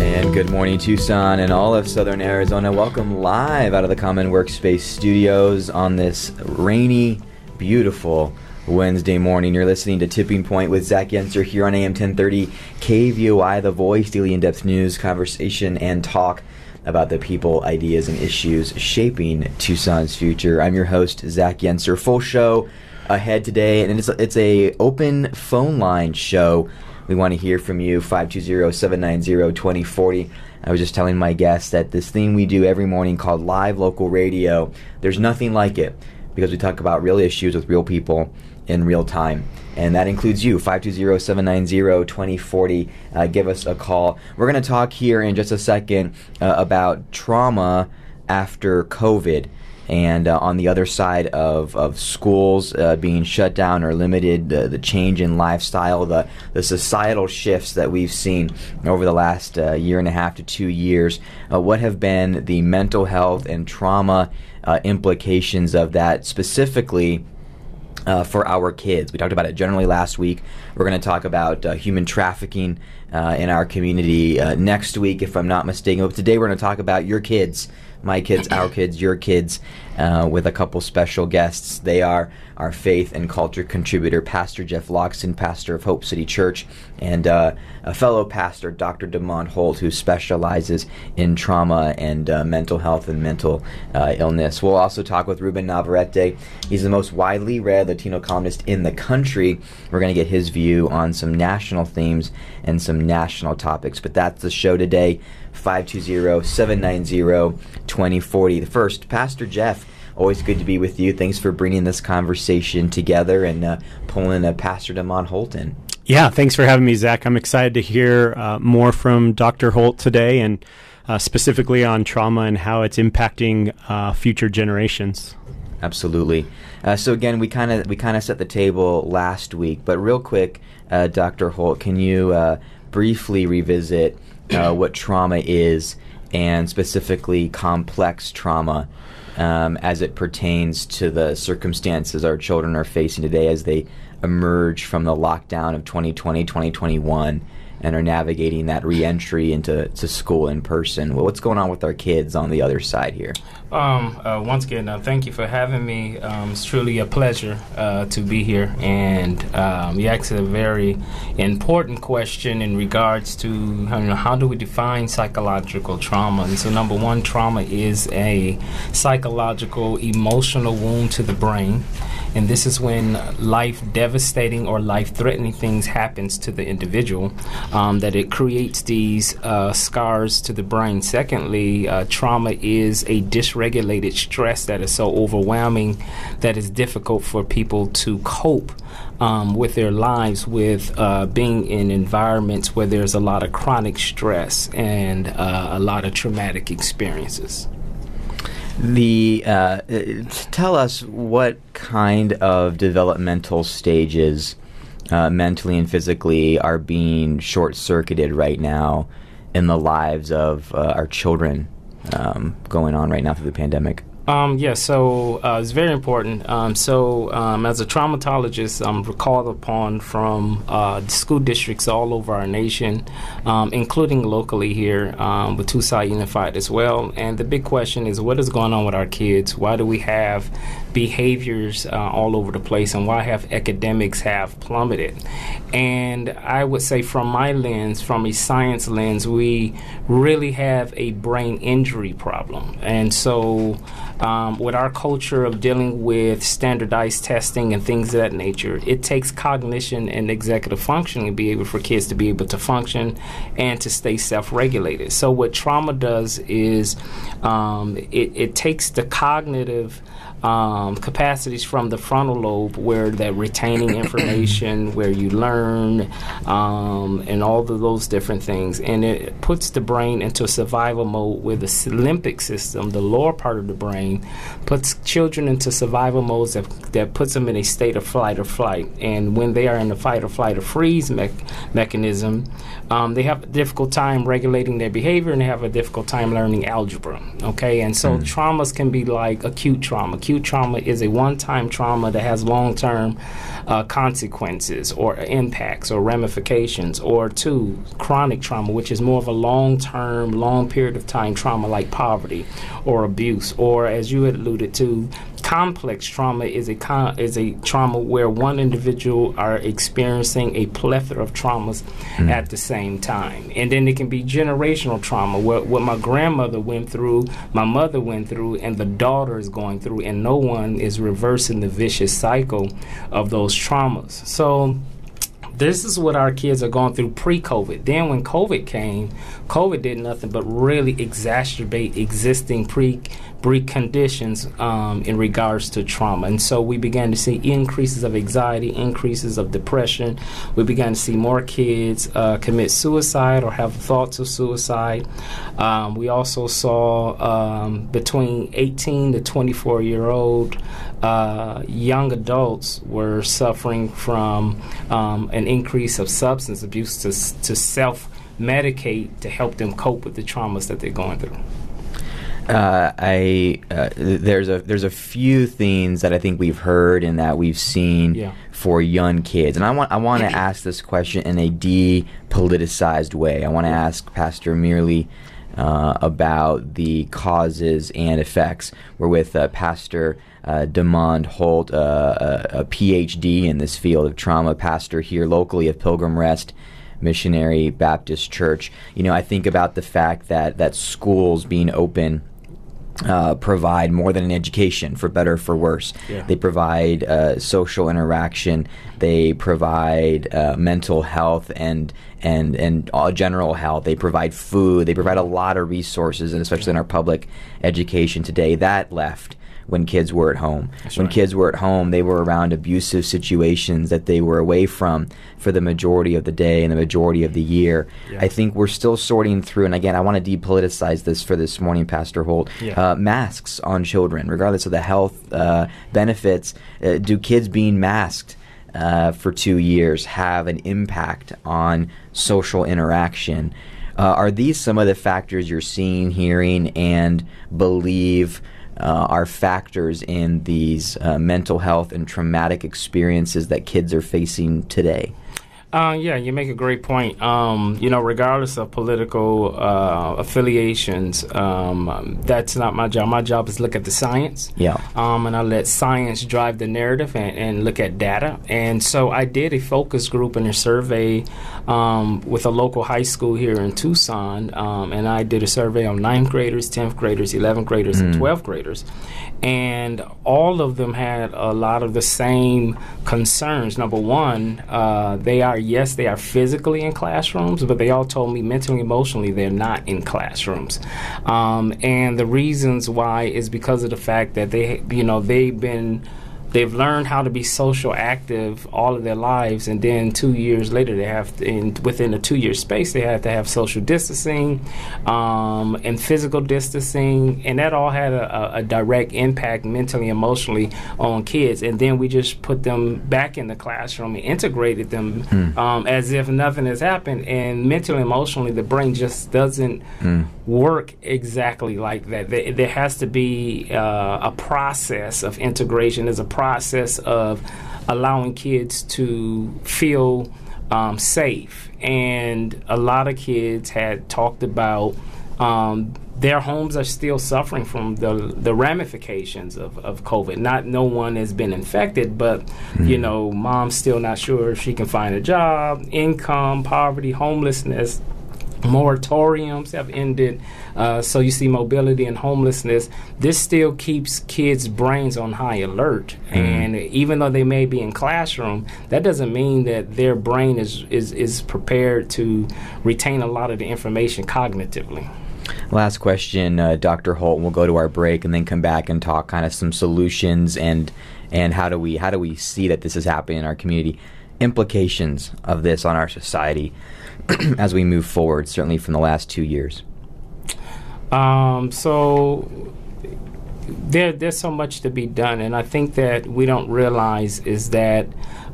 And good morning, Tucson and all of Southern Arizona. Welcome live out of the Common Workspace studios on this rainy, beautiful Wednesday morning. You're listening to Tipping Point with Zach Yenser here on AM 1030 KVOI, The Voice, daily in-depth news, conversation, and talk about the people, ideas, and issues shaping Tucson's future. I'm your host, Zach Yenser. Full show ahead today, and it's it's a open phone line show. We want to hear from you, 520-790-2040. I was just telling my guests that this thing we do every morning called Live Local Radio, there's nothing like it because we talk about real issues with real people in real time. And that includes you, 520 790 2040. Uh, give us a call. We're going to talk here in just a second uh, about trauma after COVID. And uh, on the other side of, of schools uh, being shut down or limited, the, the change in lifestyle, the, the societal shifts that we've seen over the last uh, year and a half to two years, uh, what have been the mental health and trauma uh, implications of that, specifically uh, for our kids. We talked about it generally last week. We're going to talk about human trafficking in our community next week, if I'm not mistaken. But today we're going to talk about your kids, my kids, our kids, your kids, uh, with a couple special guests. They are our faith and culture contributor, Pastor Jeff Loxton, pastor of Hope City Church, and uh, a fellow pastor, Dr. Demond Holt, who specializes in trauma and uh, mental health and mental uh, illness. We'll also talk with Ruben Navarrete. He's the most widely read Latino columnist in the country. We're going to get his view on some national themes and some national topics. But that's the show today. 520-790-2040. The first, Pastor Jeff. Always good to be with you. Thanks for bringing this conversation together and uh, pulling a Pastor Demond Holt in. Yeah, thanks for having me, Zach. I'm excited to hear uh, more from Dr. Holt today and uh, specifically on trauma and how it's impacting uh, future generations. Absolutely. Uh, so again, we kind of we kind of set the table last week, but real quick, uh, Dr. Holt, can you uh, briefly revisit what trauma is and specifically complex trauma um, as it pertains to the circumstances our children are facing today as they emerge from the lockdown of 2020, 2021, and are navigating that reentry into to school in person. Well, what's going on with our kids on the other side here? Um, uh, once again, uh, thank you for having me. Um, it's truly a pleasure uh, to be here. And um, you asked a very important question in regards to you know, how do we define psychological trauma. And so, number one, trauma is a psychological, emotional wound to the brain. And this is when life devastating or life threatening things happens to the individual um, that it creates these uh, scars to the brain. Secondly, uh, trauma is a dysregulated stress that is so overwhelming that it's difficult for people to cope um, with their lives with uh, being in environments where there's a lot of chronic stress and uh, a lot of traumatic experiences. The uh, tell us what kind of developmental stages, uh, mentally and physically, are being short circuited right now in the lives of uh, our children um, going on right now through the pandemic. Um, yeah, so uh, it's very important. Um, so, um, as a traumatologist, I'm called upon from uh, school districts all over our nation, um, including locally here um, with Tucson Unified as well. And the big question is what is going on with our kids? Why do we have behaviors uh, all over the place and why have academics have plummeted and i would say from my lens from a science lens we really have a brain injury problem and so um, with our culture of dealing with standardized testing and things of that nature, it takes cognition and executive functioning to be able for kids to be able to function and to stay self-regulated. So what trauma does is um, it, it takes the cognitive um, capacities from the frontal lobe where that retaining information, where you learn, um, and all of those different things. And it puts the brain into a survival mode where the limbic system, the lower part of the brain, puts children into survival modes that, that puts them in a state of flight or flight. And when they are in the fight or flight or freeze me- mechanism, um, they have a difficult time regulating their behavior and they have a difficult time learning algebra. Okay, and so mm. traumas can be like acute trauma. Acute trauma is a one time trauma that has long term uh, consequences or impacts or ramifications, or two, chronic trauma, which is more of a long term, long period of time trauma like poverty or abuse, or as you alluded to, complex trauma is a con- is a trauma where one individual are experiencing a plethora of traumas mm. at the same time, and then it can be generational trauma. What what my grandmother went through, my mother went through, and the daughter is going through, and no one is reversing the vicious cycle of those traumas. So this is what our kids are going through pre-COVID. Then when COVID came, COVID did nothing but really exacerbate existing pre conditions um, in regards to trauma. And so we began to see increases of anxiety, increases of depression. We began to see more kids uh, commit suicide or have thoughts of suicide. Um, we also saw um, between 18 to 24 year old uh, young adults were suffering from um, an increase of substance abuse to, to self medicate to help them cope with the traumas that they're going through. Uh, I uh, there's a there's a few things that I think we've heard and that we've seen yeah. for young kids, and I want I want to ask this question in a depoliticized way. I want to ask Pastor Merely uh, about the causes and effects. We're with uh, Pastor uh, Demond Holt, uh, a, a, PhD in this field of trauma, pastor here locally of Pilgrim Rest Missionary Baptist Church. You know, I think about the fact that that schools being open uh, provide more than an education, for better for worse. Yeah. They provide uh, social interaction. They provide uh, mental health and and and all general health. They provide food. They provide a lot of resources, and especially in our public education today, that left when kids were at home. That's when right. kids were at home, they were around abusive situations that they were away from for the majority of the day and the majority of the year. Yeah. I think we're still sorting through, and again, I want to depoliticize this for this morning, Pastor Holt. Yeah. Uh, masks on children, regardless of the health uh, benefits. Uh, do kids being masked? Uh, for two years have an impact on social interaction. Uh, are these some of the factors you're seeing, hearing, and believe uh, are factors in these uh, mental health and traumatic experiences that kids are facing today? Uh, yeah, you make a great point. Um, you know, regardless of political uh, affiliations, um, that's not my job. My job is look at the science. Yeah. Um, and I let science drive the narrative and, and, look at data. And so I did a focus group and a survey um, with a local high school here in Tucson, um, and I did a survey on ninth graders, tenth graders, eleventh graders, mm. and twelfth graders, and all of them had a lot of the same concerns. Number one, uh, they are yes, they are physically in classrooms, but they all told me mentally, emotionally, they're not in classrooms. Um, and the reasons why is because of the fact that they, you know, they've been they've learned how to be social active all of their lives, and then two years later, they have to, in, within a two year space, they have to have social distancing um, and physical distancing, and that all had a, a, direct impact mentally, emotionally on kids. And then we just put them back in the classroom and integrated them mm. um, as if nothing has happened. And mentally, emotionally, the brain just doesn't mm. Work exactly like that. There, there has to be uh, a process of integration. There's a process of allowing kids to feel um, safe. And a lot of kids had talked about um, their homes are still suffering from the the ramifications of, of COVID. Not no one has been infected, but mm-hmm. you know, mom's still not sure if she can find a job, income, poverty, homelessness moratoriums have ended. Uh, so you see mobility and homelessness. This still keeps kids' brains on high alert. Mm. And even though they may be in classroom, that doesn't mean that their brain is, is, is prepared to retain a lot of the information cognitively. Last question, uh, Dr. Holt. We'll go to our break and then come back and talk kind of some solutions and and how do we how do we see that this is happening in our community, implications of this on our society. as we move forward, certainly from the last two years? Um, so there, there's so much to be done, and I think that we don't realize is that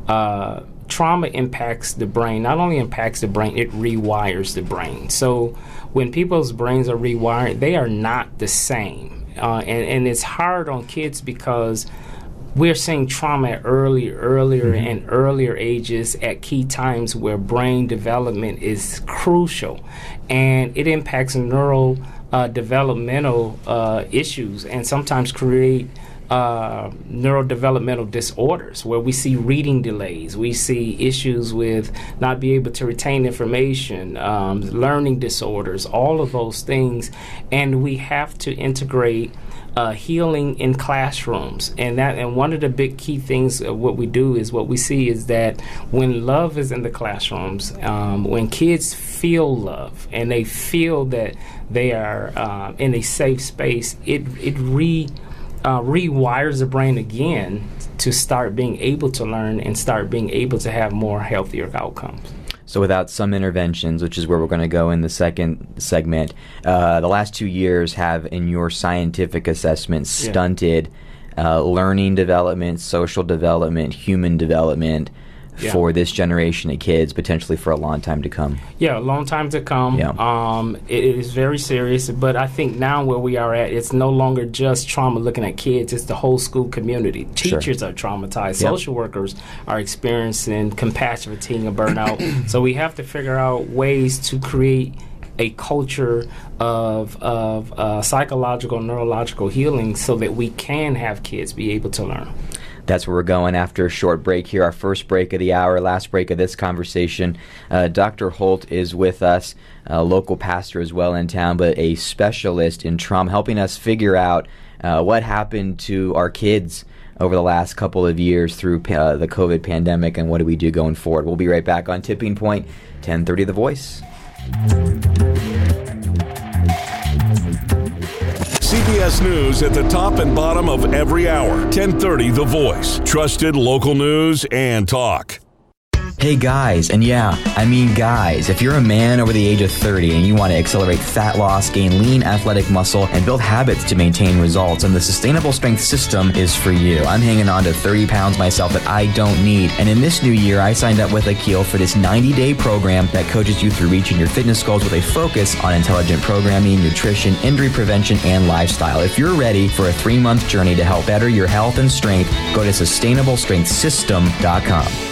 uh, trauma impacts the brain. Not only impacts the brain, it rewires the brain. So when people's brains are rewired, they are not the same uh, and and it's hard on kids because we're seeing trauma at early, earlier mm-hmm. and earlier ages at key times where brain development is crucial, and it impacts neural uh, developmental uh, issues and sometimes create uh, neurodevelopmental disorders where we see reading delays, we see issues with not being able to retain information, um, learning disorders, all of those things, and we have to integrate. Uh, healing in classrooms, and that and one of the big key things of what we do is what we see is that when love is in the classrooms, um, when kids feel love and they feel that they are uh, in a safe space, it it re uh, rewires the brain again to start being able to learn and start being able to have more healthier outcomes. So, without some interventions, which is where we're going to go in the second segment, uh, the last two years have, in your scientific assessment, stunted yeah. uh, learning development, social development, human development yeah. for this generation of kids, potentially for a long time to come. Yeah, a long time to come. Yeah. Um, it is very serious, but I think now where we are at, it's no longer just trauma looking at kids, it's the whole school community. Teachers sure. are traumatized, yep. social workers are experiencing compassion fatigue and burnout. so we have to figure out ways to create a culture of, of uh, psychological, neurological healing so that we can have kids be able to learn that's where we're going after a short break here, our first break of the hour, last break of this conversation. Uh, Dr. Holt is with us, a local pastor as well in town, but a specialist in trauma, helping us figure out uh, what happened to our kids over the last couple of years through uh, the COVID pandemic and what do we do going forward. We'll be right back on Tipping Point, 1030 The Voice. CBS News at the top and bottom of every hour. 1030 The Voice. Trusted local news and talk. Hey guys, and yeah, I mean guys, if you're a man over the age of 30 and you want to accelerate fat loss, gain lean athletic muscle, and build habits to maintain results, then the Sustainable Strength System is for you. I'm hanging on to 30 pounds myself that I don't need. And in this new year, I signed up with Akil for this 90 day program that coaches you through reaching your fitness goals with a focus on intelligent programming, nutrition, injury prevention, and lifestyle. If you're ready for a three month journey to help better your health and strength, go to sustainablestrengthsystem.com.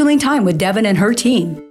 scheduling time with Devin and her team.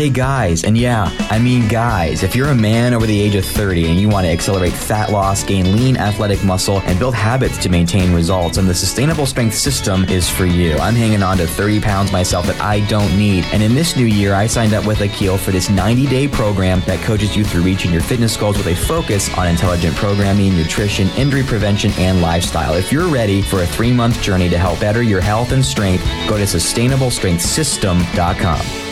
Hey guys, and yeah, I mean guys, if you're a man over the age of 30 and you want to accelerate fat loss, gain lean athletic muscle, and build habits to maintain results, then the Sustainable Strength System is for you. I'm hanging on to 30 pounds myself that I don't need. And in this new year, I signed up with Akil for this 90 day program that coaches you through reaching your fitness goals with a focus on intelligent programming, nutrition, injury prevention, and lifestyle. If you're ready for a three month journey to help better your health and strength, go to sustainablestrengthsystem.com.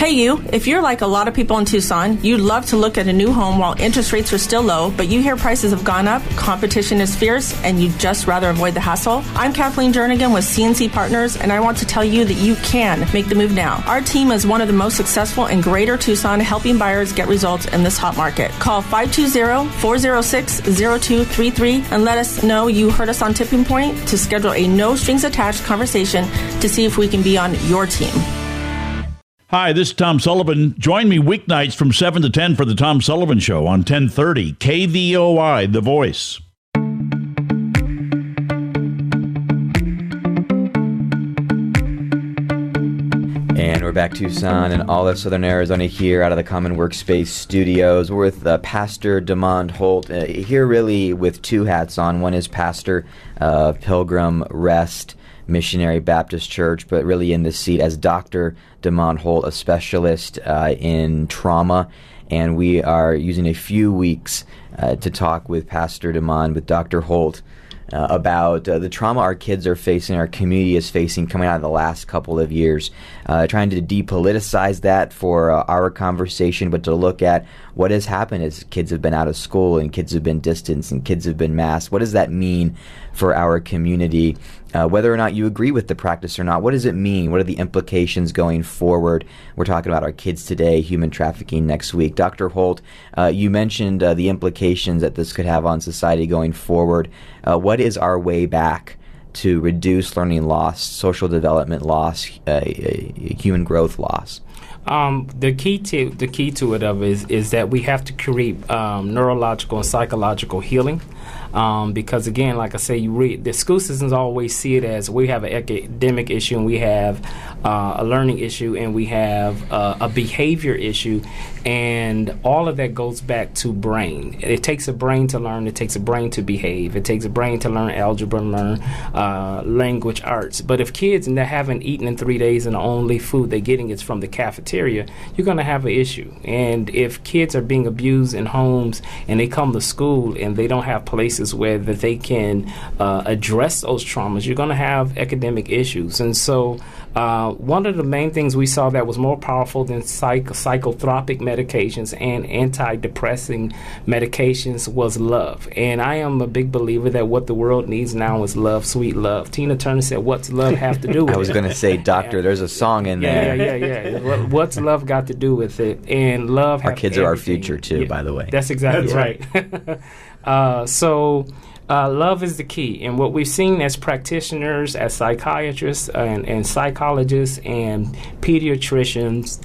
Hey, you, if you're like a lot of people in Tucson, you'd love to look at a new home while interest rates are still low, but you hear prices have gone up, competition is fierce, and you'd just rather avoid the hassle. I'm Kathleen Jernigan with CNC Partners, and I want to tell you that you can make the move now. Our team is one of the most successful in Greater Tucson, helping buyers get results in this hot market. Call 520-406-0233 and let us know you heard us on Tipping Point to schedule a no strings attached conversation to see if we can be on your team. Hi, this is Tom Sullivan. Join me weeknights from 7 to 10 for the Tom Sullivan Show on 1030 KVOI, The Voice. And we're back Tucson and all of Southern Arizona here out of the Common Workspace studios. We're with uh, Pastor Demond Holt uh, here, really with two hats on. One is pastor of Pilgrim Rest Missionary Baptist Church, but really in this seat as Dr. Demond Holt, a specialist uh, in trauma. And we are using a few weeks uh, to talk with Pastor Demond, with Dr. Holt uh, about uh, the trauma our kids are facing, our community is facing coming out of the last couple of years. Uh, trying to depoliticize that for uh, our conversation, but to look at what has happened as kids have been out of school and kids have been distanced and kids have been masked. What does that mean for our community? Uh, whether or not you agree with the practice or not, what does it mean? What are the implications going forward? We're talking about our kids today, human trafficking next week. Dr. Holt, uh, you mentioned uh, the implications that this could have on society going forward. Uh, what is our way back to reduce learning loss, social development loss, uh, human growth loss? Um, the key to the key to it of is is that we have to create um, neurological and psychological healing. Um, because again, like I say, you read the school systems always see it as we have an academic issue and we have uh, a learning issue and we have uh, a behavior issue, and all of that goes back to brain. It takes a brain to learn. It takes a brain to behave. It takes a brain to learn algebra, learn uh, language arts. But if kids and they haven't eaten in three days and the only food they're getting is from the cafeteria, you're going to have an issue. And if kids are being abused in homes and they come to school and they don't have places where that they can uh, address those traumas, you're going to have academic issues. And so uh, one of the main things we saw that was more powerful than psych- psychotropic medications and antidepressing medications was love. And I am a big believer that what the world needs now is love, sweet love. Tina Turner said, What's love have to do with it? I was going to say, Doctor, there's a song in yeah, there. Yeah, yeah, yeah. what, what's love got to do with it? And love. Our kids are our future, too, Yeah, by the way. That's exactly right. uh, so. Uh, love is the key. And what we've seen as practitioners, as psychiatrists, and, and psychologists, and pediatricians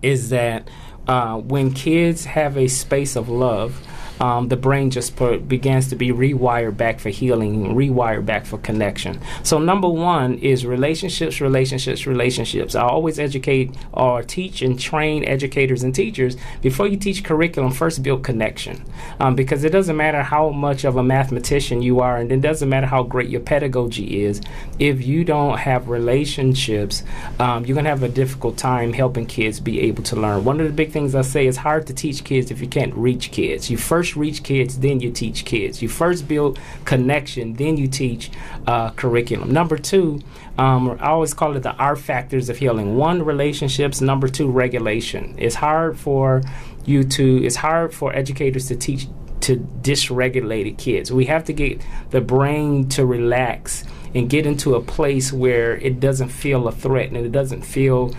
is that uh, when kids have a space of love, um, the brain just per- begins to be rewired back for healing, rewired back for connection. So, number one is relationships, relationships, relationships. I always educate or teach and train educators and teachers before you teach curriculum, first build connection. Um, because it doesn't matter how much of a mathematician you are, and it doesn't matter how great your pedagogy is, if you don't have relationships, um, you're going to have a difficult time helping kids be able to learn. One of the big things I say is hard to teach kids if you can't reach kids. You first reach kids, then you teach kids. You first build connection, then you teach uh, curriculum. Number two, um, I always call it the R factors of healing. One, relationships. Number two, regulation. It's hard for you to. It's hard for educators to teach to dysregulated kids. We have to get the brain to relax and get into a place where it doesn't feel a threat and it doesn't feel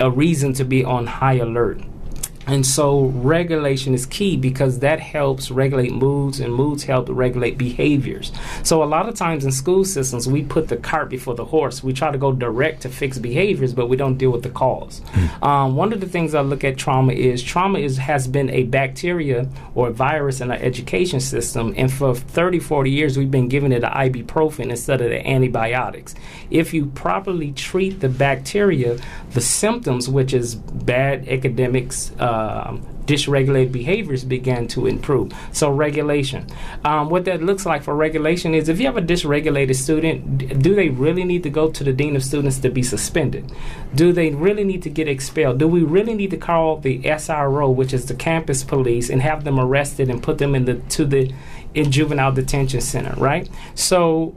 a reason to be on high alert. And so regulation is key because that helps regulate moods and moods help regulate behaviors. So a lot of times in school systems, we put the cart before the horse. We try to go direct to fix behaviors, but we don't deal with the cause. Um, one of the things I look at trauma is trauma is has been a bacteria or a virus in our education system. And for 30, 40 years, we've been giving it an ibuprofen instead of the antibiotics. If you properly treat the bacteria, the symptoms, which is bad academics, um, dysregulated behaviors began to improve. So regulation. Um, what that looks like for regulation is if you have a dysregulated student, do they really need to go to the dean of students to be suspended? Do they really need to get expelled? Do we really need to call the SRO, which is the campus police, and have them arrested and put them in the to the in juvenile detention center? Right. So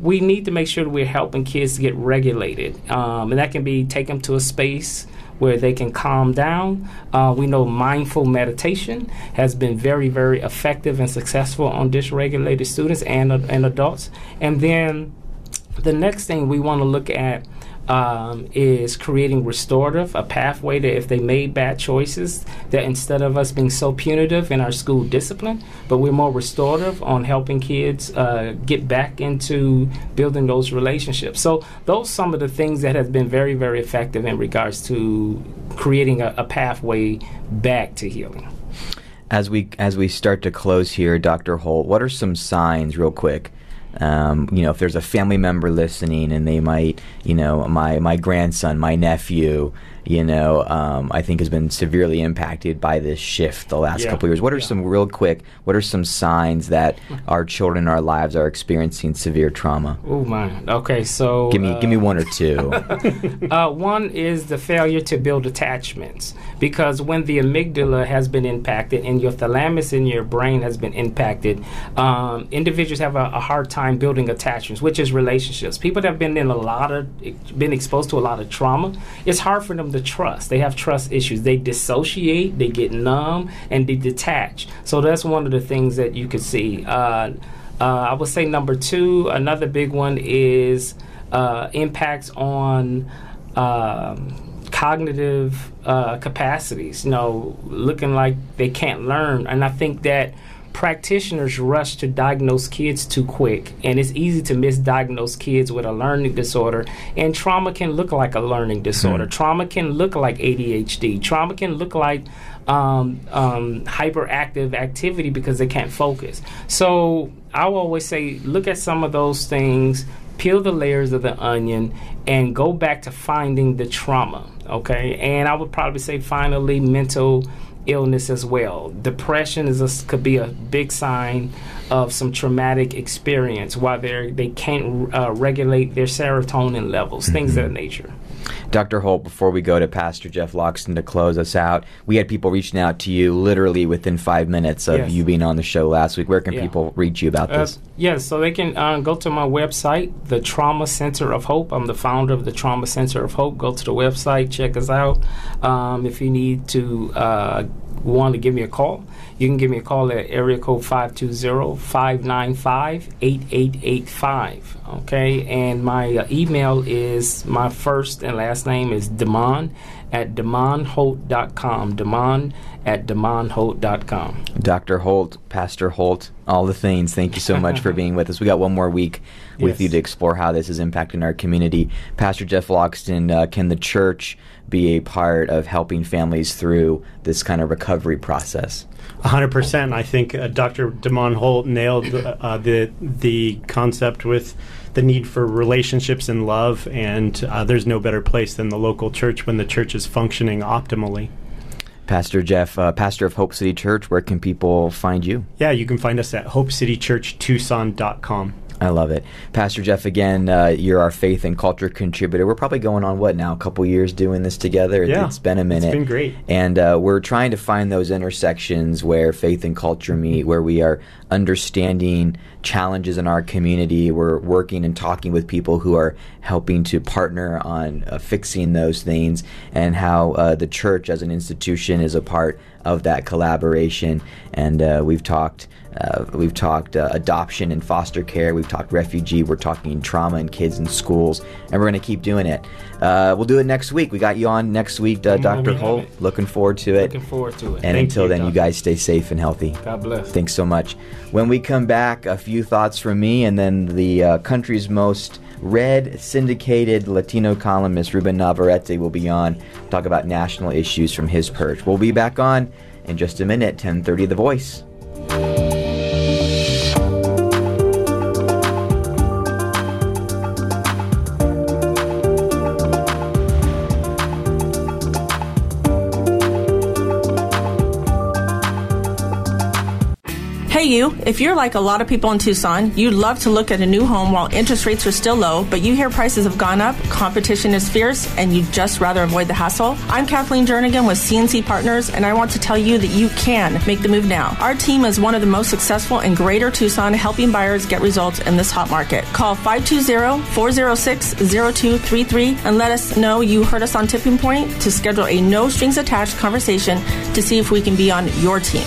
we need to make sure that we're helping kids get regulated, um, and that can be take them to a space where they can calm down. Uh, we know mindful meditation has been very, very effective and successful on dysregulated students and, uh, and adults. And then the next thing we want to look at um, is creating restorative, a pathway that if they made bad choices, that instead of us being so punitive in our school discipline, but we're more restorative on helping kids uh, get back into building those relationships. So those some of the things that have been very, very effective in regards to creating a, a pathway back to healing. As we as we start to close here, Dr. Holt, what are some signs, real quick? Um, you know, if there's a family member listening and they might, you know, my my grandson, my nephew, you know, um, I think has been severely impacted by this shift the last Yeah. couple of years. What are Yeah. some real quick? What are some signs that our children in our lives are experiencing severe trauma? Oh my. Okay, so Give me, uh, give me one or two. Uh, one is the failure to build attachments because when the amygdala has been impacted and your thalamus in your brain has been impacted, um, individuals have a, a hard time building attachments, which is relationships. People that have been in a lot of, been exposed to a lot of trauma, it's hard for them to trust. They have trust issues. They dissociate, they get numb, and they detach. So that's one of the things that you could see. Uh, uh, I would say number two, another big one is uh, impacts on um, cognitive uh, capacities. You know, looking like they can't learn, and I think that practitioners rush to diagnose kids too quick, and it's easy to misdiagnose kids with a learning disorder. And trauma can look like a learning disorder. Trauma can look like ADHD. Trauma can look like um, um, hyperactive activity because they can't focus. So I will always say, look at some of those things, peel the layers of the onion, and go back to finding the trauma. Okay, and I would probably say finally mental illness as well. Depression is a, could be a big sign of some traumatic experience, while they they can't uh, regulate their serotonin levels, things of that nature. Dr. Holt, before we go to Pastor Jeff Loxton to close us out, we had people reaching out to you literally within five minutes of Yes. you being on the show last week. Where can Yeah. people reach you about Uh, this? yes, so they can uh, go to my website, the Trauma Center of Hope. I'm the founder of the Trauma Center of Hope. Go to the website, check us out. Um, if you need to uh, want to give me a call, you can give me a call at area code 520-595-8885. Okay, and my uh, email is my first and last name is Demon at demonholt.com. Demon at demonholt.com. Dr. Holt, Pastor Holt, all the things. Thank you so much for being with us. We got one more week with Yes. you to explore how this is impacting our community. Pastor Jeff Loxton, uh, can the church be a part of helping families through this kind of recovery process? 100%. I think uh, Dr. Damon Holt nailed uh, the the concept with the need for relationships and love, and uh, there's no better place than the local church when the church is functioning optimally. Pastor Jeff, uh, pastor of Hope City Church, where can people find you? Yeah, you can find us at hopecitychurchtucson.com. I love it. Pastor Jeff, again, uh, you're our faith and culture contributor. We're probably going on, what now, a couple years doing this together? Yeah, it's been a minute. It's been great. And uh, we're trying to find those intersections where faith and culture meet, where we are understanding challenges in our community. We're working and talking with people who are helping to partner on uh, fixing those things, and how uh, the church as an institution is a part of that collaboration. And uh, we've talked. Uh, we've talked uh, adoption and foster care. We've talked refugee. We're talking trauma and kids in schools, and we're going to keep doing it. Uh, we'll do it next week. We got you on next week, uh, Dr. Holt. Looking forward to it. Looking forward to it. And Thank until you, then, you guys stay safe and healthy. God bless. Thanks so much. When we come back, a few thoughts from me, and then the uh, country's most read syndicated Latino columnist Ruben Navarrete will be on talk about national issues from his perch. We'll be back on in just a minute. 10:30, The Voice. If you're like a lot of people in Tucson, you'd love to look at a new home while interest rates are still low, but you hear prices have gone up, competition is fierce, and you'd just rather avoid the hassle. I'm Kathleen Jernigan with CNC Partners, and I want to tell you that you can make the move now. Our team is one of the most successful in Greater Tucson, helping buyers get results in this hot market. Call 520-406-0233 and let us know you heard us on Tipping Point to schedule a no strings attached conversation to see if we can be on your team.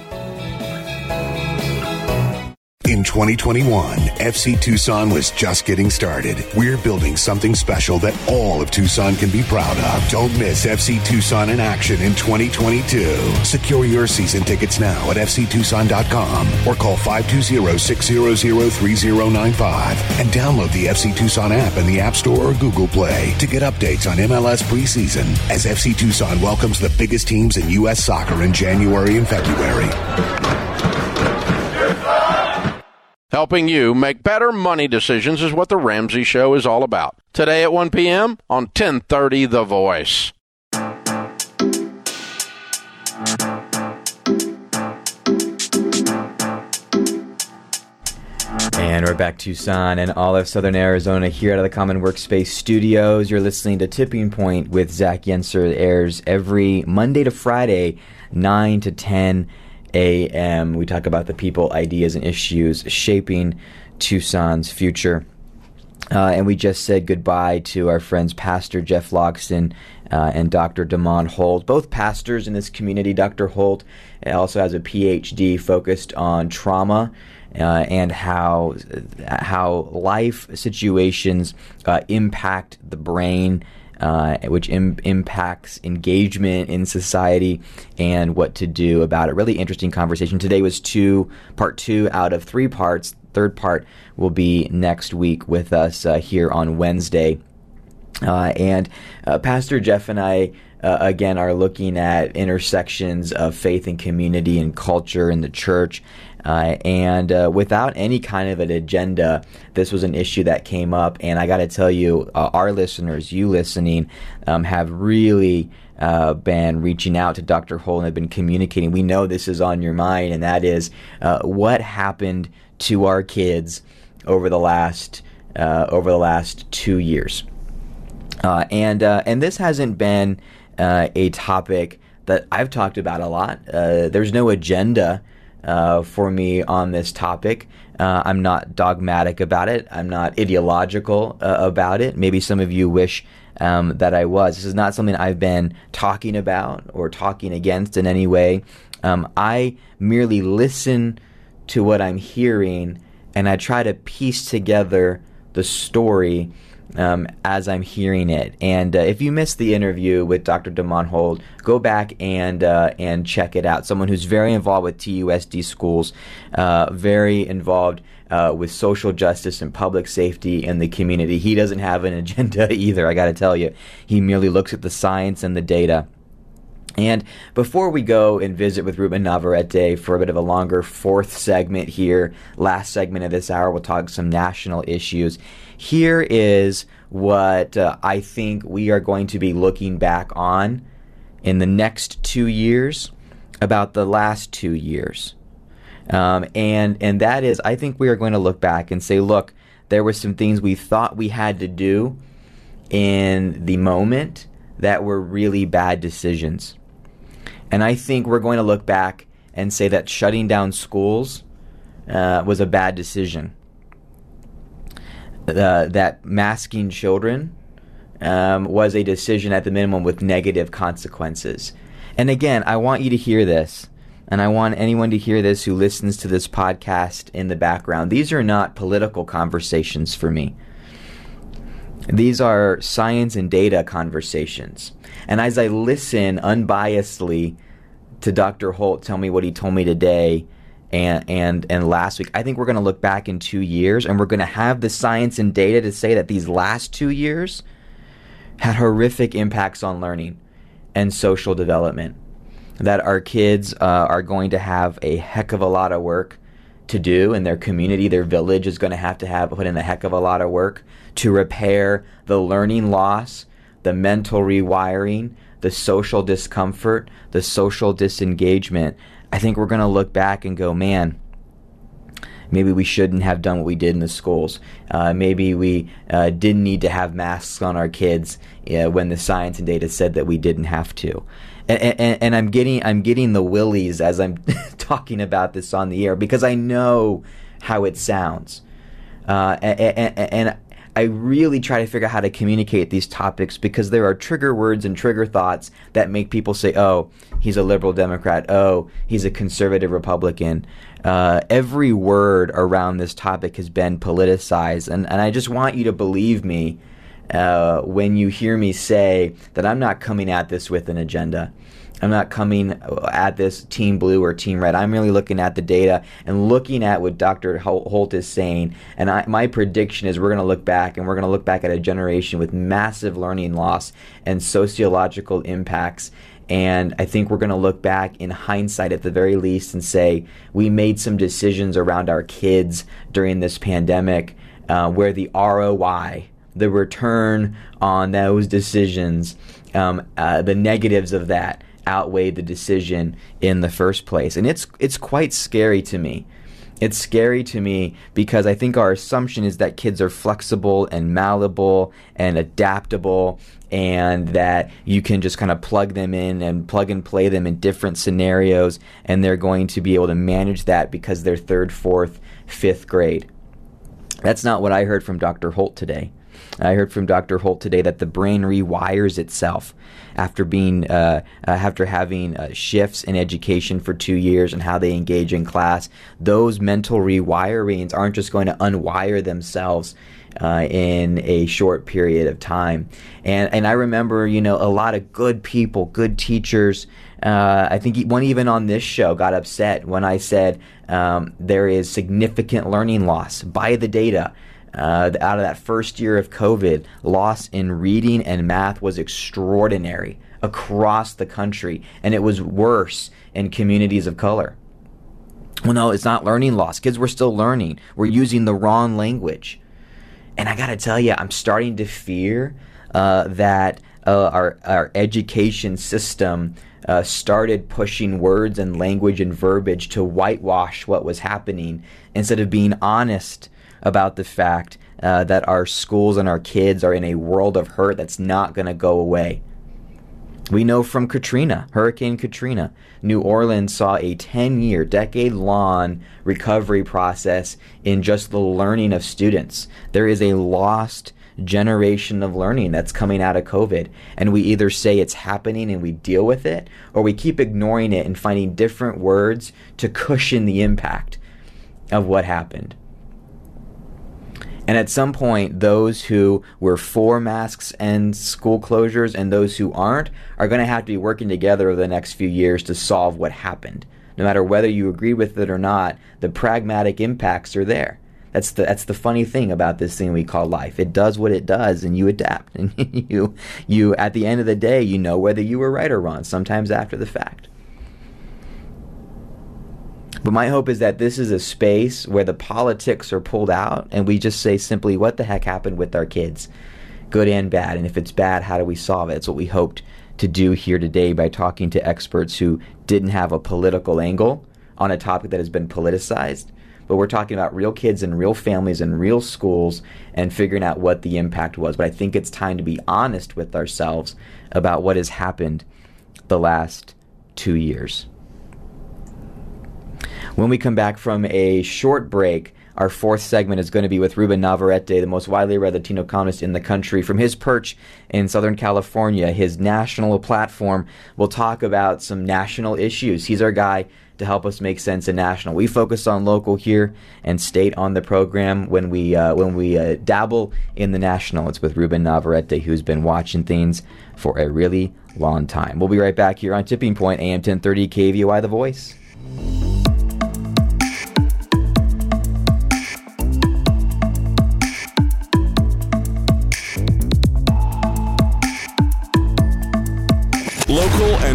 In 2021, FC Tucson was just getting started. We're building something special that all of Tucson can be proud of. Don't miss FC Tucson in action in 2022. Secure your season tickets now at fctucson.com or call 520-600-3095 and download the FC Tucson app in the App Store or Google Play to get updates on MLS preseason as FC Tucson welcomes the biggest teams in U.S. soccer in January and February. Helping you make better money decisions is what the Ramsey Show is all about. Today at 1 p.m. on 1030 The Voice. And we're back to Tucson and all of Southern Arizona here out of the Common Workspace Studios. You're listening to Tipping Point with Zach Yenser. It airs every Monday to Friday, 9 to 10 a.m. We talk about the people, ideas, and issues shaping Tucson's future. Uh, and we just said goodbye to our friends Pastor Jeff Loxton uh, and Dr. Damon Holt, both pastors in this community. Dr. Holt also has a PhD focused on trauma uh, and how how life situations uh, impact the brain. Uh, which Im- impacts engagement in society and what to do about it. Really interesting conversation. Today was two, part two out of three parts. Third part will be next week with us uh, here on Wednesday. Uh, and uh, Pastor Jeff and I, uh, again, are looking at intersections of faith and community and culture in the church. Uh, and uh, without any kind of an agenda, this was an issue that came up. And I got to tell you, uh, our listeners, you listening, um, have really uh, been reaching out to Dr. Holt and have been communicating. We know this is on your mind, and that is uh, what happened to our kids over the last uh, over the last two years. and and this hasn't been a topic that I've talked about a lot. there's no agenda uh, for me on this topic. Uh, I'm not dogmatic about it. I'm not ideological uh, about it. Maybe some of you wish um, that I was. This is not something I've been talking about or talking against in any way. Um, I merely listen to what I'm hearing and I try to piece together the story um, as I'm hearing it. And uh, if you missed the interview with Dr. Damon Holt, go back and uh, and check it out. Someone who's very involved with TUSD schools, uh, very involved. Uh, with social justice and public safety in the community. He doesn't have an agenda either, I got to tell you. He merely looks at the science and the data. And before we go and visit with Ruben Navarrete for a bit of a longer fourth segment here, last segment of this hour, we'll talk some national issues. Here is what uh, I think we are going to be looking back on in the next two years about the last two years. Um, and and that is, I think we are going to look back and say, look, there were some things we thought we had to do in the moment that were really bad decisions. And I think we're going to look back and say that shutting down schools uh, was a bad decision. Uh, that masking children um, was a decision at the minimum with negative consequences. And again, I want you to hear this and I want anyone to hear this who listens to this podcast in the background. These are not political conversations for me. These are science and data conversations. And as I listen unbiasedly to Dr. Holt tell me what he told me today and and and last week, I think we're going to look back in 2 years and we're going to have the science and data to say that these last 2 years had horrific impacts on learning and social development that our kids uh, are going to have a heck of a lot of work to do in their community. Their village is going to have to have put in a heck of a lot of work to repair the learning loss, the mental rewiring, the social discomfort, the social disengagement. I think we're going to look back and go, man, Maybe we shouldn't have done what we did in the schools. Uh, maybe we uh, didn't need to have masks on our kids uh, when the science and data said that we didn't have to. And, and, and I'm getting I'm getting the willies as I'm talking about this on the air because I know how it sounds. Uh, and, and, I really try to figure out how to communicate these topics because there are trigger words and trigger thoughts that make people say, oh, he's a liberal Democrat. Oh, he's a conservative Republican. Uh, every word around this topic has been politicized. And, and I just want you to believe me uh, when you hear me say that I'm not coming at this with an agenda. I'm not coming at this team blue or team red. I'm really looking at the data and looking at what Dr. Holt is saying. And I, my prediction is we're going to look back and we're going to look back at a generation with massive learning loss and sociological impacts. And I think we're going to look back in hindsight at the very least and say we made some decisions around our kids during this pandemic uh, where the ROI, the return on those decisions, um, uh, the negatives of that outweighed the decision in the first place. And it's it's quite scary to me. It's scary to me because I think our assumption is that kids are flexible and malleable and adaptable and that you can just kind of plug them in and plug and play them in different scenarios and they're going to be able to manage that because they're third, fourth, fifth grade. That's not what I heard from Dr. Holt today. I heard from Dr. Holt today that the brain rewires itself after being uh, uh, after having uh, shifts in education for two years and how they engage in class. Those mental rewirings aren't just going to unwire themselves. Uh, in a short period of time, and and I remember, you know, a lot of good people, good teachers. Uh, I think one even on this show got upset when I said um, there is significant learning loss by the data uh, out of that first year of COVID, loss in reading and math was extraordinary across the country, and it was worse in communities of color. Well, no, it's not learning loss. Kids were still learning. We're using the wrong language. And I got to tell you, I'm starting to fear uh, that uh, our, our education system uh, started pushing words and language and verbiage to whitewash what was happening instead of being honest about the fact uh, that our schools and our kids are in a world of hurt that's not going to go away. We know from Katrina, Hurricane Katrina, New Orleans saw a 10 year, decade long recovery process in just the learning of students. There is a lost generation of learning that's coming out of COVID. And we either say it's happening and we deal with it, or we keep ignoring it and finding different words to cushion the impact of what happened. And at some point, those who were for masks and school closures and those who aren't are going to have to be working together over the next few years to solve what happened. No matter whether you agree with it or not, the pragmatic impacts are there. That's the that's the funny thing about this thing we call life. It does what it does, and you adapt. And you you at the end of the day, you know whether you were right or wrong. Sometimes after the fact. But my hope is that this is a space where the politics are pulled out and we just say simply, what the heck happened with our kids? Good and bad. And if it's bad, how do we solve it? It's what we hoped to do here today by talking to experts who didn't have a political angle on a topic that has been politicized. But we're talking about real kids and real families and real schools and figuring out what the impact was. But I think it's time to be honest with ourselves about what has happened the last two years. When we come back from a short break, our fourth segment is going to be with Ruben Navarrette, the most widely read Latino columnist in the country. From his perch in Southern California, his national platform, we'll talk about some national issues. He's our guy to help us make sense of national. We focus on local here and state on the program. When we uh, when we uh, dabble in the national, it's with Ruben Navarrette, who's been watching things for a really long time. We'll be right back here on Tipping Point, AM 1030 KVOI, The Voice.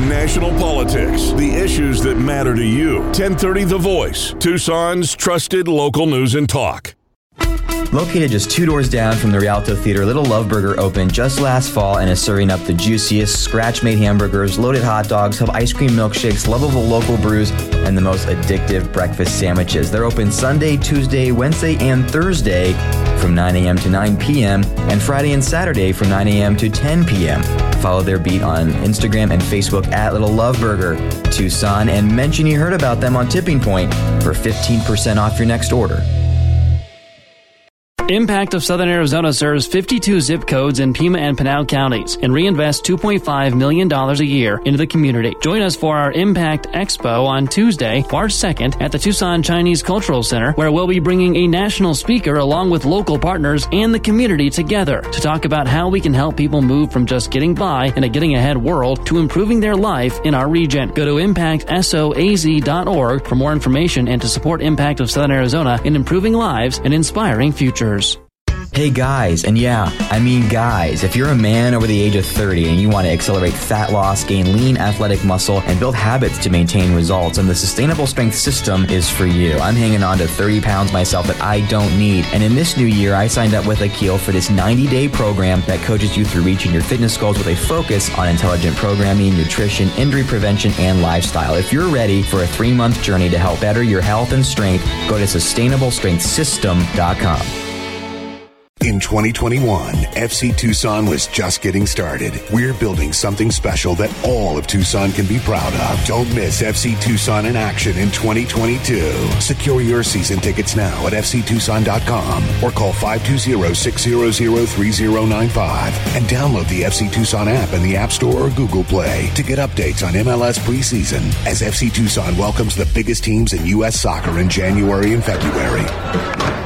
National politics, the issues that matter to you. 1030 The Voice, Tucson's trusted local news and talk. Located just two doors down from the Rialto Theater, Little Love Burger opened just last fall and is serving up the juiciest scratch made hamburgers, loaded hot dogs, have ice cream milkshakes, lovable local brews, and the most addictive breakfast sandwiches. They're open Sunday, Tuesday, Wednesday, and Thursday from 9 a.m. to 9 p.m., and Friday and Saturday from 9 a.m. to 10 p.m. Follow their beat on Instagram and Facebook at Little Love Burger Tucson and mention you heard about them on Tipping Point for 15% off your next order. Impact of Southern Arizona serves 52 zip codes in Pima and Pinal counties and reinvests $2.5 million a year into the community. Join us for our Impact Expo on Tuesday, March 2nd at the Tucson Chinese Cultural Center, where we'll be bringing a national speaker along with local partners and the community together to talk about how we can help people move from just getting by in a getting ahead world to improving their life in our region. Go to impactsoaz.org for more information and to support Impact of Southern Arizona in improving lives and inspiring futures. Hey guys, and yeah, I mean guys, if you're a man over the age of 30 and you want to accelerate fat loss, gain lean athletic muscle, and build habits to maintain results, then the Sustainable Strength System is for you. I'm hanging on to 30 pounds myself that I don't need. And in this new year, I signed up with Akil for this 90 day program that coaches you through reaching your fitness goals with a focus on intelligent programming, nutrition, injury prevention, and lifestyle. If you're ready for a three month journey to help better your health and strength, go to sustainablestrengthsystem.com. In 2021, FC Tucson was just getting started. We're building something special that all of Tucson can be proud of. Don't miss FC Tucson in action in 2022. Secure your season tickets now at fctucson.com or call 520-600-3095 and download the FC Tucson app in the App Store or Google Play to get updates on MLS preseason as FC Tucson welcomes the biggest teams in U.S. soccer in January and February.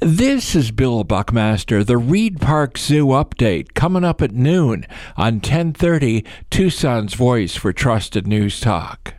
This is Bill Buckmaster, the Reid Park Zoo update coming up at noon on 1030 Tucson's Voice for Trusted News Talk.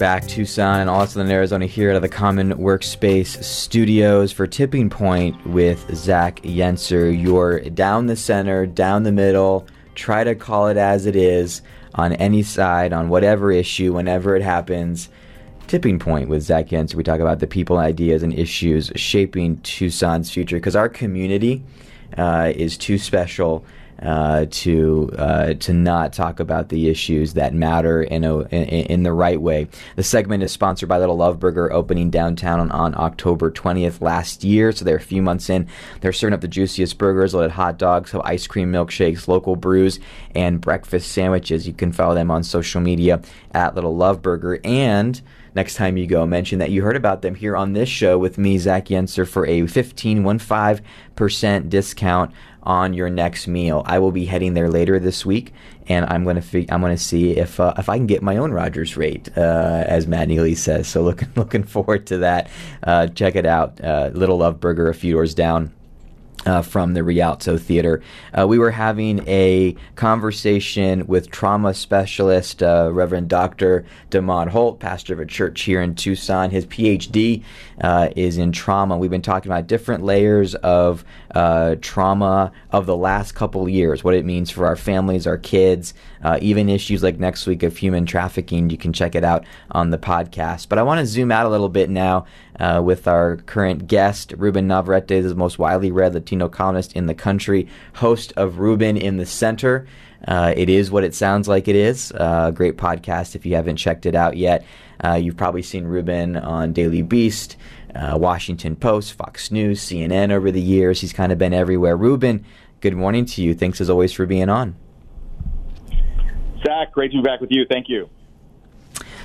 Back, Tucson and all Southern Arizona, here at the Common Workspace Studios for Tipping Point with Zach Yentzer. You're down the center, down the middle. Try to call it as it is on any side, on whatever issue, whenever it happens. Tipping Point with Zach Yentzer. We talk about the people, ideas, and issues shaping Tucson's future because our community uh, is too special uh, to uh, to not talk about the issues that matter in, a, in, in the right way. The segment is sponsored by Little Love Burger, opening downtown on, on, October 20th last year. So they're a few months in. They're serving up the juiciest burgers, loaded hot dogs, have ice cream milkshakes, local brews, and breakfast sandwiches. You can follow them on social media at Little Love Burger and next time you go. Mention that you heard about them here on this show with me, Zach Yentzer, for a 15, 15% discount on your next meal. I will be heading there later this week, and I'm to fig- I'm to see if uh, if I can get my own Rogers rate, uh, as Matt Neely says. So looking looking forward to that. Uh, check it out, uh, Little Love Burger, a few doors down. Uh, from the Rialto Theater. Uh, we were having a conversation with trauma specialist uh, Reverend Dr. Damon Holt, pastor of a church here in Tucson. His PhD uh, is in trauma. We've been talking about different layers of uh, trauma of the last couple years, what it means for our families, our kids, uh, even issues like next week of human trafficking. You can check it out on the podcast. But I want to zoom out a little bit now uh, with our current guest. Ruben Navarrette the most widely read Latino columnist in the country, host of Ruben in the Center. Uh, it is what it sounds like it is. Uh, great podcast if you haven't checked it out yet. Uh, you've probably seen Ruben on Daily Beast, uh, Washington Post, Fox News, CNN over the years. He's kind of been everywhere. Ruben, good morning to you. Thanks as always for being on. Zach, great to be back with you. Thank you.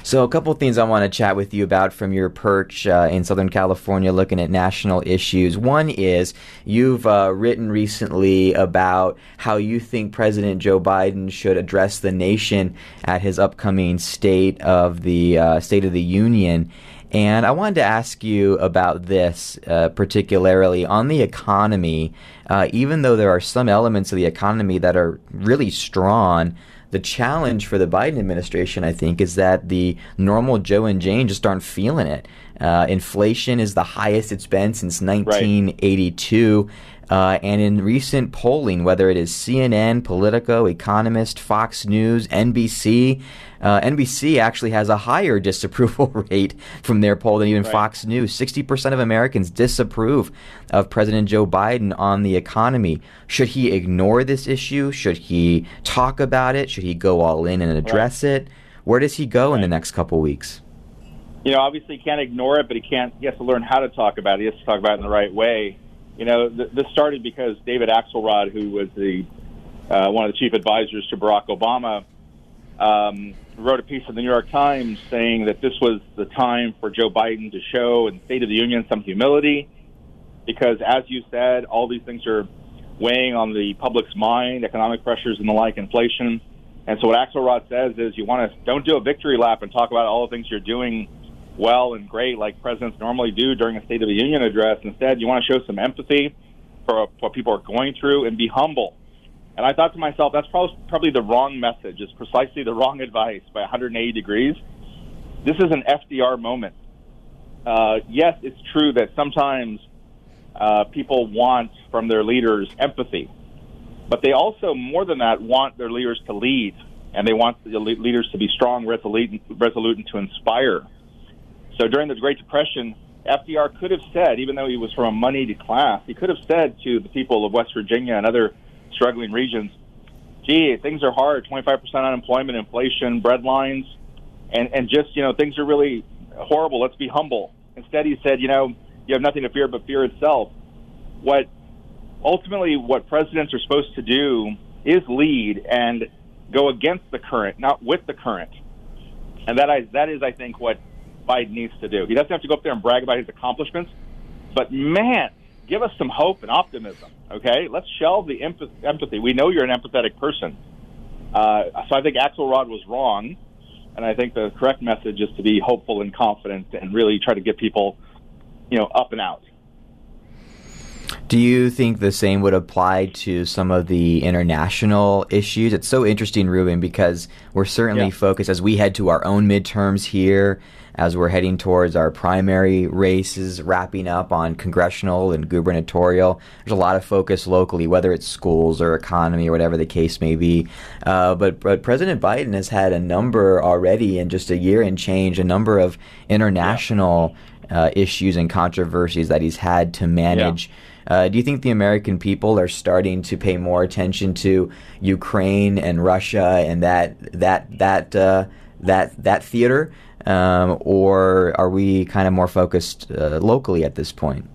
So, a couple of things I want to chat with you about from your perch uh, in Southern California looking at national issues. One is you've uh, written recently about how you think President Joe Biden should address the nation at his upcoming State of the uh, State of the Union. And I wanted to ask you about this, uh, particularly on the economy. Uh, even though there are some elements of the economy that are really strong, the challenge for the Biden administration, I think, is that the normal Joe and Jane just aren't feeling it. Uh, inflation is the highest it's been since 1982. Right. Uh, and in recent polling, whether it is CNN, Politico, Economist, Fox News, NBC, uh, NBC actually has a higher disapproval rate from their poll than even right. Fox News. 60% of Americans disapprove of President Joe Biden on the economy. Should he ignore this issue? Should he talk about it? Should he go all in and address right. it? Where does he go right. in the next couple weeks? You know, obviously he can't ignore it, but he can't. He has to learn how to talk about it. He has to talk about it in the right way you know, th- this started because David Axelrod, who was the uh, one of the chief advisors to Barack Obama, um, wrote a piece in the New York Times saying that this was the time for Joe Biden to show in the State of the Union some humility, because as you said, all these things are weighing on the public's mind, economic pressures and the like, inflation. And so what Axelrod says is you want to don't do a victory lap and talk about all the things you're doing well and great like presidents normally do during a State of the Union address. Instead, you want to show some empathy for what people are going through and be humble. And I thought to myself, that's probably, probably the wrong message. It's precisely the wrong advice by 180 degrees. This is an FDR moment. Uh, yes, it's true that sometimes uh, people want from their leaders empathy, but they also, more than that, want their leaders to lead, and they want the leaders to be strong, resolute, resolute and to inspire. So during the Great Depression, FDR could have said, even though he was from a moneyed class, he could have said to the people of West Virginia and other struggling regions, gee, things are hard, 25% unemployment, inflation, bread lines, and, and just, you know, things are really horrible. Let's be humble. Instead, he said, you know, you have nothing to fear but fear itself. What ultimately what presidents are supposed to do is lead and go against the current, not with the current. And that is, that is I think, what Biden needs to do. He doesn't have to go up there and brag about his accomplishments, but man, give us some hope and optimism. Okay, let's shelve the empathy. We know you're an empathetic person, uh, so I think Axelrod was wrong, and I think the correct message is to be hopeful and confident and really try to get people, you know, up and out. Do you think the same would apply to some of the international issues? It's so interesting, Ruben, because we're certainly yeah. focused as we head to our own midterms here as we're heading towards our primary races wrapping up on congressional and gubernatorial. There's a lot of focus locally, whether it's schools or economy or whatever the case may be. Uh, but, but President Biden has had a number already in just a year and change, a number of international uh, issues and controversies that he's had to manage. Yeah. Uh, do you think the American people are starting to pay more attention to Ukraine and Russia and that that that uh, that that theater um, or are we kind of more focused uh, locally at this point?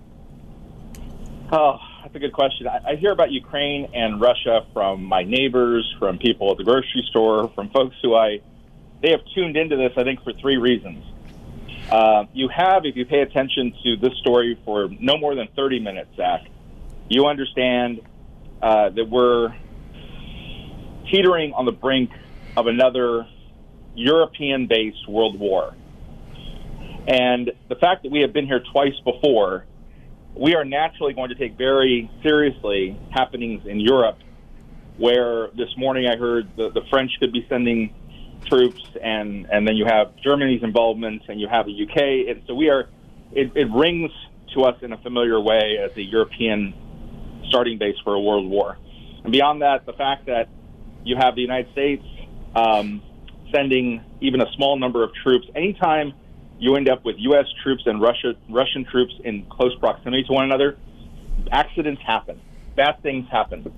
Oh, that's a good question. I, I, hear about Ukraine and Russia from my neighbors, from people at the grocery store, from folks who I they have tuned into this. I think for three reasons. Uh, you have, if you pay attention to this story for no more than 30 minutes, Zach, you understand uh, that we're teetering on the brink of another European based world war. And the fact that we have been here twice before, we are naturally going to take very seriously happenings in Europe, where this morning I heard the, the French could be sending troops, and, and then you have Germany's involvement, and you have the UK. And so we are, it, it rings to us in a familiar way as a European starting base for a world war. And beyond that, the fact that you have the United States um, sending even a small number of troops. Anytime you end up with U.S. troops and Russia, Russian troops in close proximity to one another, accidents happen, bad things happen,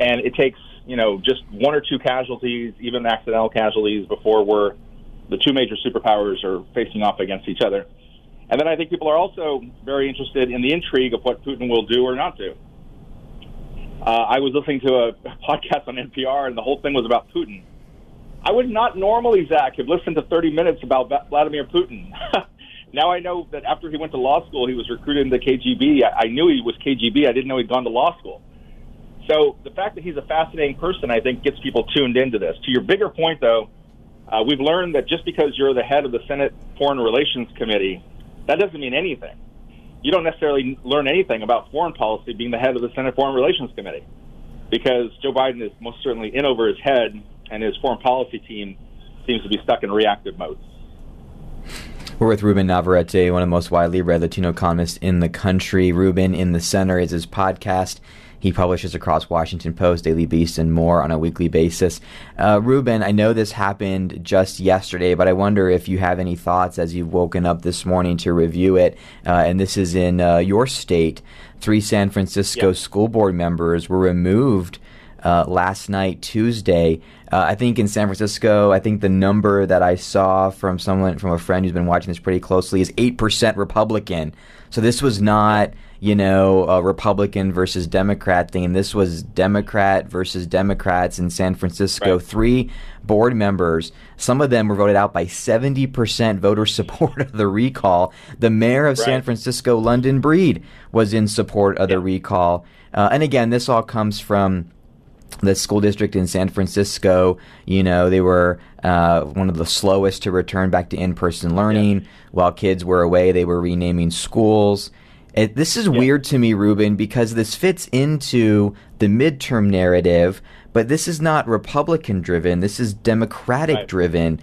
and it takes you know just one or two casualties, even accidental casualties, before we're the two major superpowers are facing off against each other. And then I think people are also very interested in the intrigue of what Putin will do or not do. Uh, I was listening to a podcast on NPR, and the whole thing was about Putin I would not normally, Zach, have listened to 30 minutes about Vladimir Putin. now I know that after he went to law school, he was recruited into KGB. I, I knew he was KGB. I didn't know he'd gone to law school. So the fact that he's a fascinating person, I think, gets people tuned into this. To your bigger point, though, uh, we've learned that just because you're the head of the Senate Foreign Relations Committee, that doesn't mean anything. You don't necessarily learn anything about foreign policy being the head of the Senate Foreign Relations Committee because Joe Biden is most certainly in over his head and his foreign policy team seems to be stuck in reactive mode. We're with Ruben Navarrette, one of the most widely read Latino economists in the country. Ruben in the Center is his podcast. He publishes across Washington Post, Daily Beast, and more on a weekly basis. Uh, Ruben, I know this happened just yesterday, but I wonder if you have any thoughts as you've woken up this morning to review it. Uh, and this is in uh, your state. Three San Francisco yep. school board members were removed uh, last night, Tuesday. Uh, I think in San Francisco, I think the number that I saw from someone, from a friend who's been watching this pretty closely, is 8% Republican. So this was not, you know, a Republican versus Democrat thing. This was Democrat versus Democrats in San Francisco. Right. Three board members, some of them were voted out by 70% voter support of the recall. The mayor of right. San Francisco, London Breed, was in support of the recall. Uh, and again, this all comes from the school district in San Francisco, you know, they were uh, one of the slowest to return back to in person learning. Yeah. While kids were away, they were renaming schools. It, this is yeah. weird to me, Ruben, because this fits into the midterm narrative, but this is not Republican driven. This is Democratic right. driven.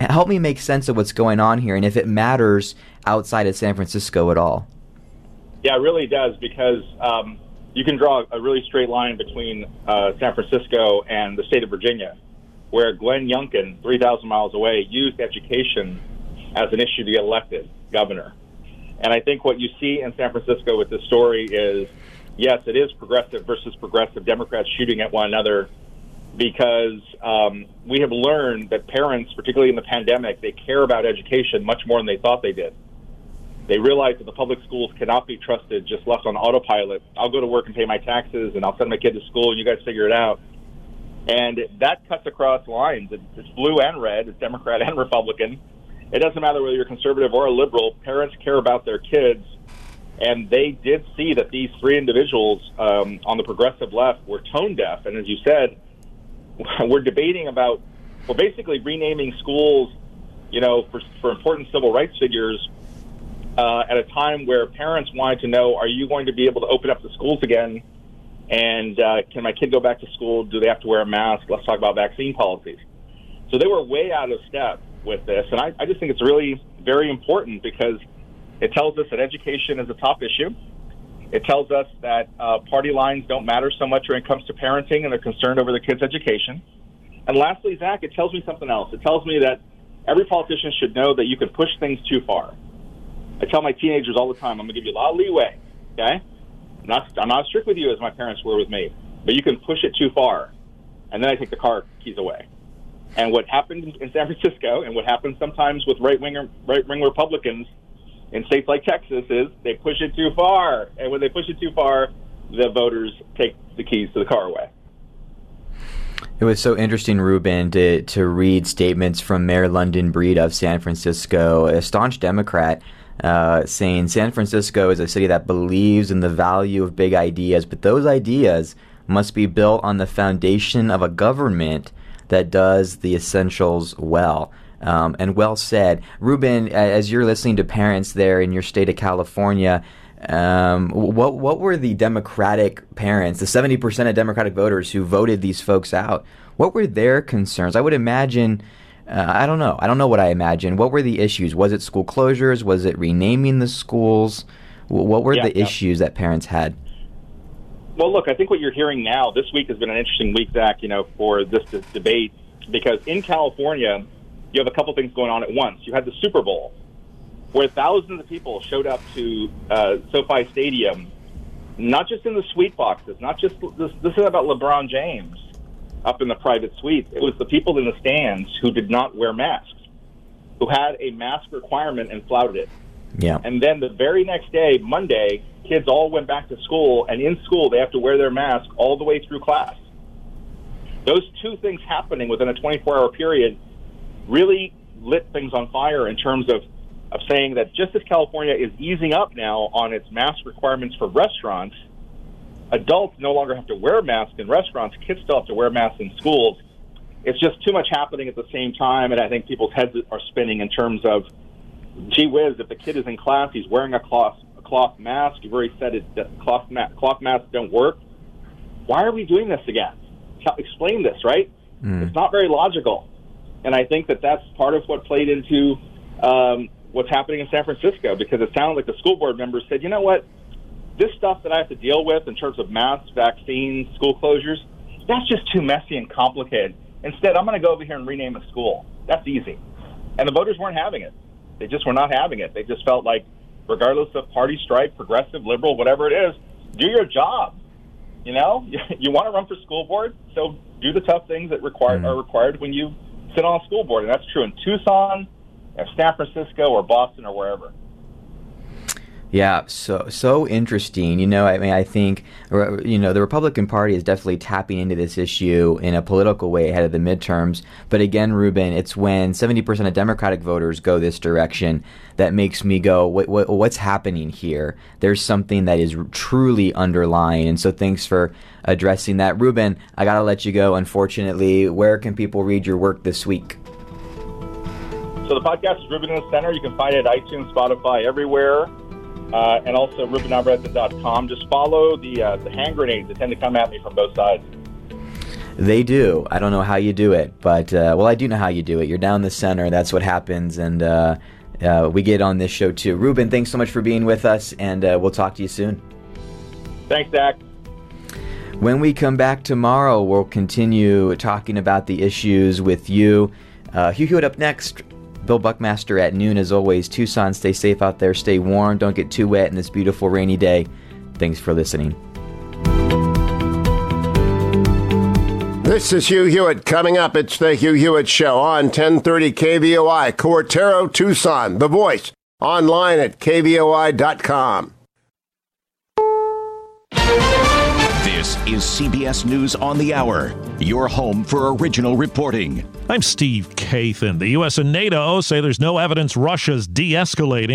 Help me make sense of what's going on here and if it matters outside of San Francisco at all. Yeah, it really does because um, you can draw a really straight line between uh, San Francisco and the state of Virginia, where Glenn Youngkin, 3,000 miles away, used education as an issue to get elected governor. And I think what you see in San Francisco with this story is yes, it is progressive versus progressive Democrats shooting at one another because um, we have learned that parents, particularly in the pandemic, they care about education much more than they thought they did. They realize that the public schools cannot be trusted just left on autopilot. I'll go to work and pay my taxes, and I'll send my kid to school, and you guys figure it out. And that cuts across lines. It's blue and red. It's Democrat and Republican. It doesn't matter whether you're conservative or a liberal. Parents care about their kids, and they did see that these three individuals um, on the progressive left were tone deaf. And as you said, we're debating about we're basically renaming schools, you know, for for important civil rights figures uh, at a time where parents wanted to know, are you going to be able to open up the schools again? And uh, can my kid go back to school? Do they have to wear a mask? Let's talk about vaccine policies. So they were way out of step with this. And I, I just think it's really very important because it tells us that education is a top issue. It tells us that uh, party lines don't matter so much when it comes to parenting and they're concerned over their kids' education. And lastly, Zach, it tells me something else. It tells me that every politician should know that you can push things too far. I tell my teenagers all the time, I'm going to give you a lot of leeway. Okay, I'm not I'm not strict with you as my parents were with me, but you can push it too far, and then I take the car keys away. And what happened in San Francisco, and what happens sometimes with right wing right wing Republicans in states like Texas, is they push it too far, and when they push it too far, the voters take the keys to the car away. It was so interesting, Ruben, to, to read statements from Mayor London Breed of San Francisco, a staunch Democrat, uh, saying San Francisco is a city that believes in the value of big ideas, but those ideas must be built on the foundation of a government that does the essentials well. Um, and well said. Ruben, as you're listening to parents there in your state of California, um, what what were the Democratic parents, the 70% of Democratic voters who voted these folks out? What were their concerns? I would imagine uh, I don't know. I don't know what I imagine. What were the issues? Was it school closures? Was it renaming the schools? What were yeah, the yeah. issues that parents had? Well, look, I think what you're hearing now this week has been an interesting week, Zach. You know, for this, this debate because in California, you have a couple things going on at once. You had the Super Bowl, where thousands of people showed up to uh, SoFi Stadium, not just in the suite boxes, not just this. This is about LeBron James up in the private suite. It was the people in the stands who did not wear masks, who had a mask requirement and flouted it. Yeah. And then the very next day, Monday, kids all went back to school, and in school they have to wear their mask all the way through class. Those two things happening within a 24 hour period really lit things on fire in terms of, of saying that just as California is easing up now on its mask requirements for restaurants, adults no longer have to wear masks in restaurants, kids still have to wear masks in schools. It's just too much happening at the same time, and I think people's heads are spinning in terms of, gee whiz, if the kid is in class, he's wearing a cloth a cloth mask. You've already said it, that cloth ma- cloth masks don't work. Why are we doing this again? Explain this, right? Mm. It's not very logical. And I think that that's part of what played into um, what's happening in San Francisco because it sounded like the school board members said, you know what, this stuff that I have to deal with in terms of masks, vaccines, school closures, that's just too messy and complicated. Instead, I'm going to go over here and rename a school. That's easy. And the voters weren't having it. They just were not having it. They just felt like, regardless of party stripe, progressive, liberal, whatever it is, do your job. You know, you want to run for school board, so do the tough things that require, mm-hmm. are required when you sit on a school board, and that's true in Tucson, or San Francisco, or Boston, or wherever. Yeah, so so interesting. You know, I mean, I think uh, you know the Republican Party is definitely tapping into this issue in a political way ahead of the midterms. But again, Ruben, it's when seventy percent of Democratic voters go this direction that makes me go, what, what, "What's happening here?" There's something that is truly underlying. And so, thanks for addressing that, Ruben. I gotta let you go. Unfortunately, where can people read your work this week? So the podcast is Ruben in the Center. You can find it at iTunes, Spotify, everywhere uh, and also RubenAlvarez.com. Just follow the uh, the hand grenades that tend to come at me from both sides. They do. I don't know how you do it, but uh, well, I do know how you do it. You're down the center. That's what happens, and uh, uh, we get on this show too. Ruben, thanks so much for being with us, and uh, we'll talk to you soon. Thanks, Zach. When we come back tomorrow, we'll continue talking about the issues with you. Hugh Hewitt up next. Bill Buckmaster at noon as always. Tucson, stay safe out there, stay warm, don't get too wet in this beautiful rainy day. Thanks for listening. This is Hugh Hewitt. Coming up, it's the Hugh Hewitt Show on 1030 KVOI, Cortaro, Tucson, The Voice, online at kvoi.com. This is CBS News on the Hour, your home for original reporting. I'm Steve Kathan. The U.S. and NATO say there's no evidence Russia's de escalating.